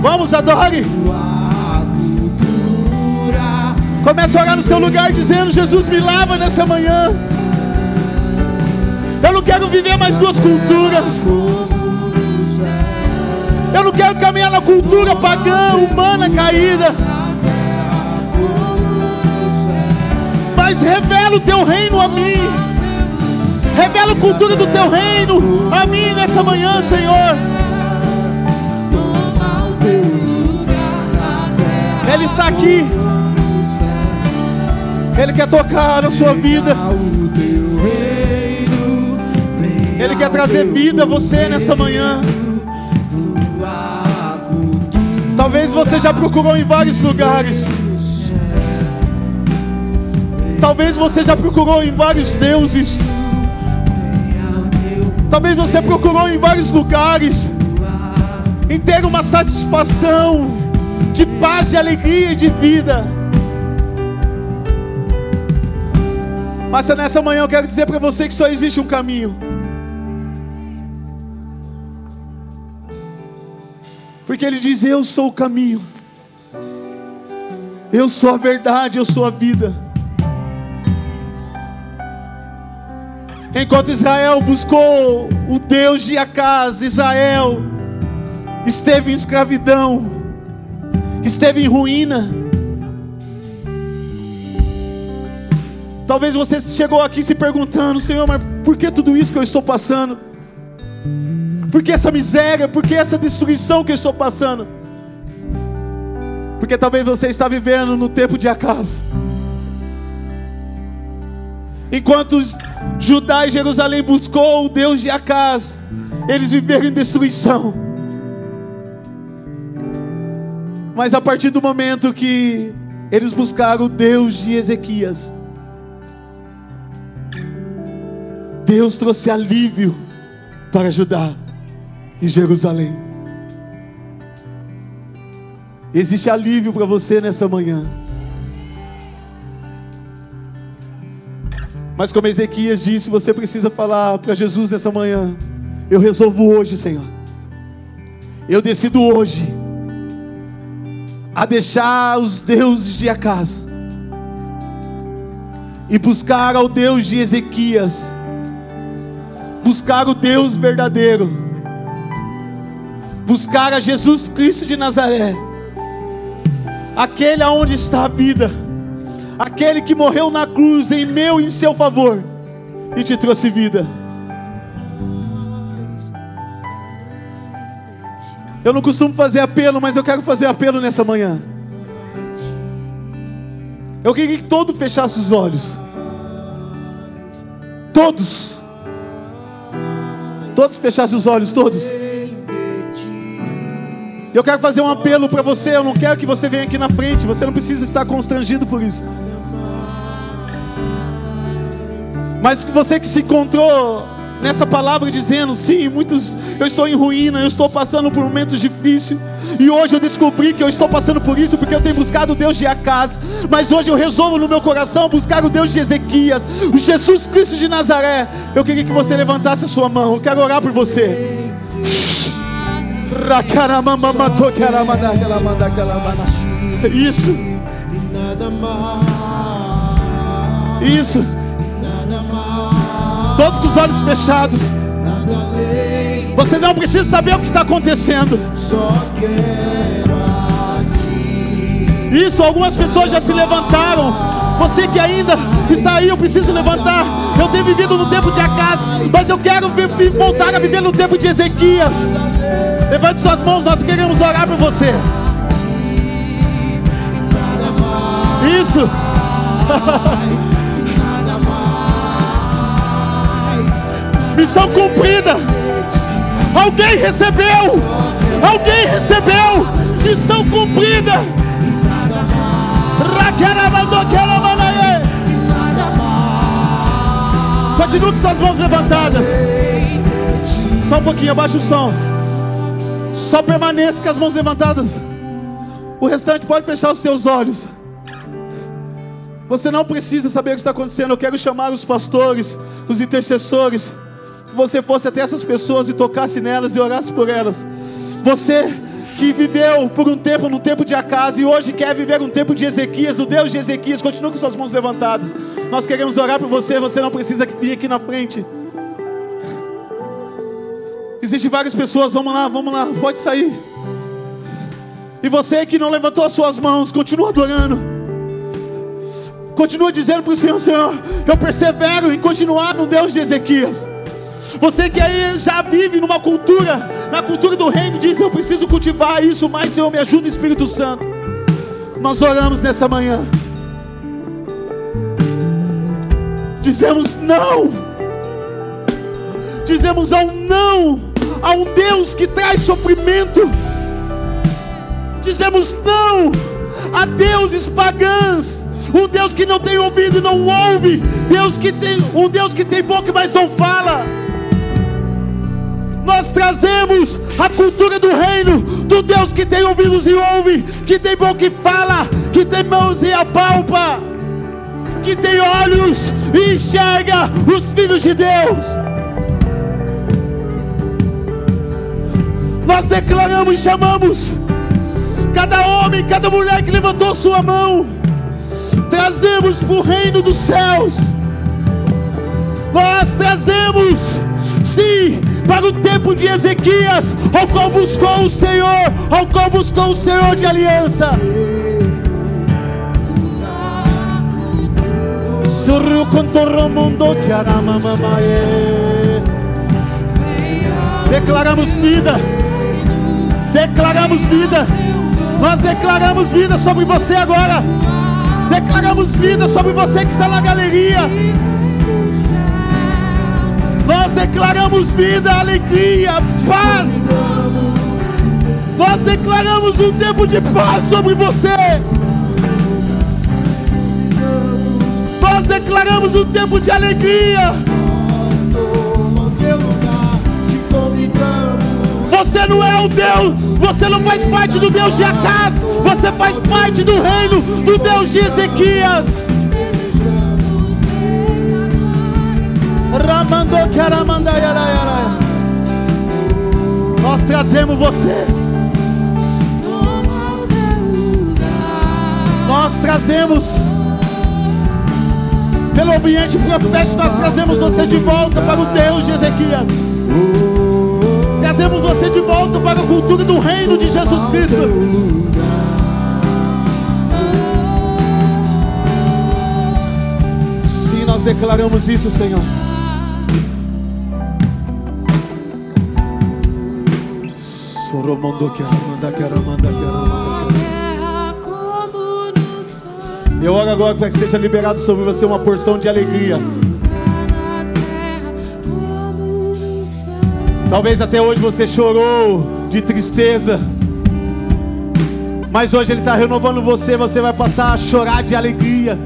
Vamos, adore. Comece a orar no seu lugar dizendo: Jesus me lava nessa manhã. Eu não quero viver mais duas culturas. Eu não quero caminhar na cultura pagã, humana, caída. Mas revela o teu reino a mim. Revela a cultura do teu reino a mim nessa manhã, Senhor. Ele está aqui. Ele quer tocar na sua vida. Ele quer trazer vida a você nessa manhã. Talvez você já procurou em vários lugares. Talvez você já procurou em vários deuses. Talvez você procurou em vários lugares em ter uma satisfação de paz, de alegria e de vida. Mas nessa manhã eu quero dizer para você que só existe um caminho. Porque ele diz: Eu sou o caminho, eu sou a verdade, eu sou a vida. Enquanto Israel buscou o Deus de Acas, Israel esteve em escravidão, esteve em ruína. Talvez você chegou aqui se perguntando, Senhor, mas por que tudo isso que eu estou passando? Por que essa miséria? Por que essa destruição que eu estou passando? Porque talvez você está vivendo no tempo de Acas. Enquanto Judá e Jerusalém buscou o Deus de Acaz, eles viveram em destruição. Mas a partir do momento que eles buscaram o Deus de Ezequias, Deus trouxe alívio para Judá e Jerusalém. Existe alívio para você nessa manhã. Mas como Ezequias disse, você precisa falar para Jesus nessa manhã: Eu resolvo hoje, Senhor. Eu decido hoje a deixar os deuses de Acas e buscar ao Deus de Ezequias, buscar o Deus verdadeiro, buscar a Jesus Cristo de Nazaré, aquele aonde está a vida aquele que morreu na cruz em meu e em seu favor e te trouxe vida. Eu não costumo fazer apelo, mas eu quero fazer apelo nessa manhã. Eu queria que todos fechassem os olhos. Todos. Todos fechassem os olhos, todos. Eu quero fazer um apelo para você. Eu não quero que você venha aqui na frente. Você não precisa estar constrangido por isso. Mas você que se encontrou nessa palavra dizendo, sim, muitos, eu estou em ruína, eu estou passando por momentos difíceis, e hoje eu descobri que eu estou passando por isso porque eu tenho buscado o Deus de Acas, mas hoje eu resolvo no meu coração buscar o Deus de Ezequias, o Jesus Cristo de Nazaré. Eu queria que você levantasse a sua mão, eu quero orar por você. Isso. Isso. Todos com os olhos fechados. Você não precisa saber o que está acontecendo. Isso, algumas pessoas já se levantaram. Você que ainda está aí, eu preciso levantar. Eu tenho vivido no tempo de Acas, mas eu quero voltar a viver no tempo de Ezequias. Levante suas mãos, nós queremos orar por você. Isso. Missão cumprida. Alguém recebeu. Alguém recebeu. Missão cumprida. Continue com suas mãos levantadas. Só um pouquinho, abaixa o som. Só permaneça com as mãos levantadas. O restante pode fechar os seus olhos. Você não precisa saber o que está acontecendo. Eu quero chamar os pastores, os intercessores você fosse até essas pessoas e tocasse nelas e orasse por elas. Você que viveu por um tempo no tempo de Acas e hoje quer viver um tempo de Ezequias, do Deus de Ezequias, continue com suas mãos levantadas. Nós queremos orar por você, você não precisa vir aqui na frente. Existem várias pessoas, vamos lá, vamos lá, pode sair. E você que não levantou as suas mãos, continua adorando. Continua dizendo para o Senhor, Senhor, eu persevero em continuar no Deus de Ezequias. Você que aí já vive numa cultura, na cultura do reino, diz: Eu preciso cultivar isso, mas Senhor, me ajuda, Espírito Santo. Nós oramos nessa manhã. Dizemos não. Dizemos ao não a um Deus que traz sofrimento. Dizemos não a deuses pagãs um Deus que não tem ouvido e não ouve, Deus que tem um Deus que tem boca mas não fala nós trazemos a cultura do reino, do Deus que tem ouvidos e ouve, que tem boca e fala, que tem mãos e apalpa, que tem olhos e enxerga os filhos de Deus. Nós declaramos e chamamos cada homem, cada mulher que levantou sua mão, trazemos para o reino dos céus. Nós trazemos, sim, para o tempo de Ezequias, ao qual buscou o Senhor, ao qual buscou o Senhor de aliança. Declaramos vida, declaramos vida, nós declaramos vida sobre você agora, declaramos vida sobre você que está na galeria. Nós declaramos vida, alegria, paz. Nós declaramos um tempo de paz sobre você. Nós declaramos um tempo de alegria. Você não é o Deus, você não faz parte do Deus de Acás, você faz parte do reino do Deus de Ezequias. Nós trazemos você. Nós trazemos pelo ambiente profético, nós trazemos você de volta para o Deus de Ezequias. Trazemos você de volta para a cultura do reino de Jesus Cristo. Sim, nós declaramos isso, Senhor. Eu oro agora para que seja liberado sobre você uma porção de alegria. Talvez até hoje você chorou de tristeza. Mas hoje Ele está renovando você, você vai passar a chorar de alegria.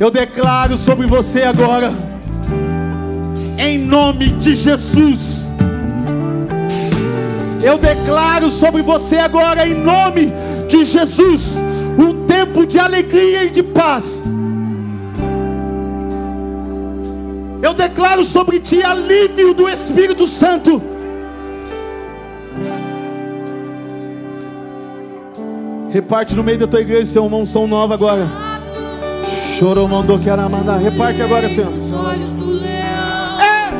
Eu declaro sobre você agora, em nome de Jesus. Eu declaro sobre você agora, em nome de Jesus um tempo de alegria e de paz. Eu declaro sobre ti alívio do Espírito Santo. Reparte no meio da tua igreja, Senhor, uma unção nova agora. Chorou, mandou que era mandar. Reparte agora, Senhor. É.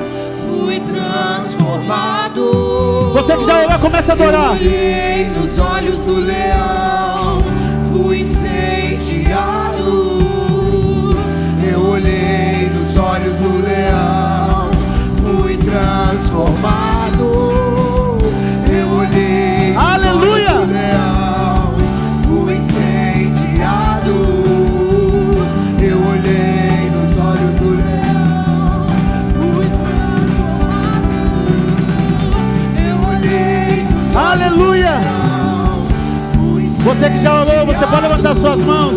Fui transformado. Você que já orou, começa a adorar. nos olhos do leão fui incendiado. Eu olhei nos olhos do leão, fui transformado. Você que já orou, você pode levantar suas mãos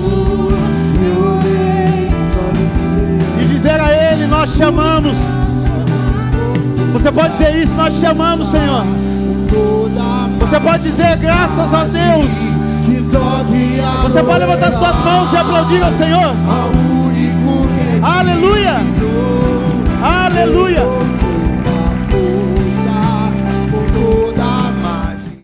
e dizer a Ele: Nós te amamos. Você pode dizer isso: Nós te amamos, Senhor. Você pode dizer graças a Deus. Você pode levantar suas mãos e aplaudir ao Senhor. Aleluia! Aleluia!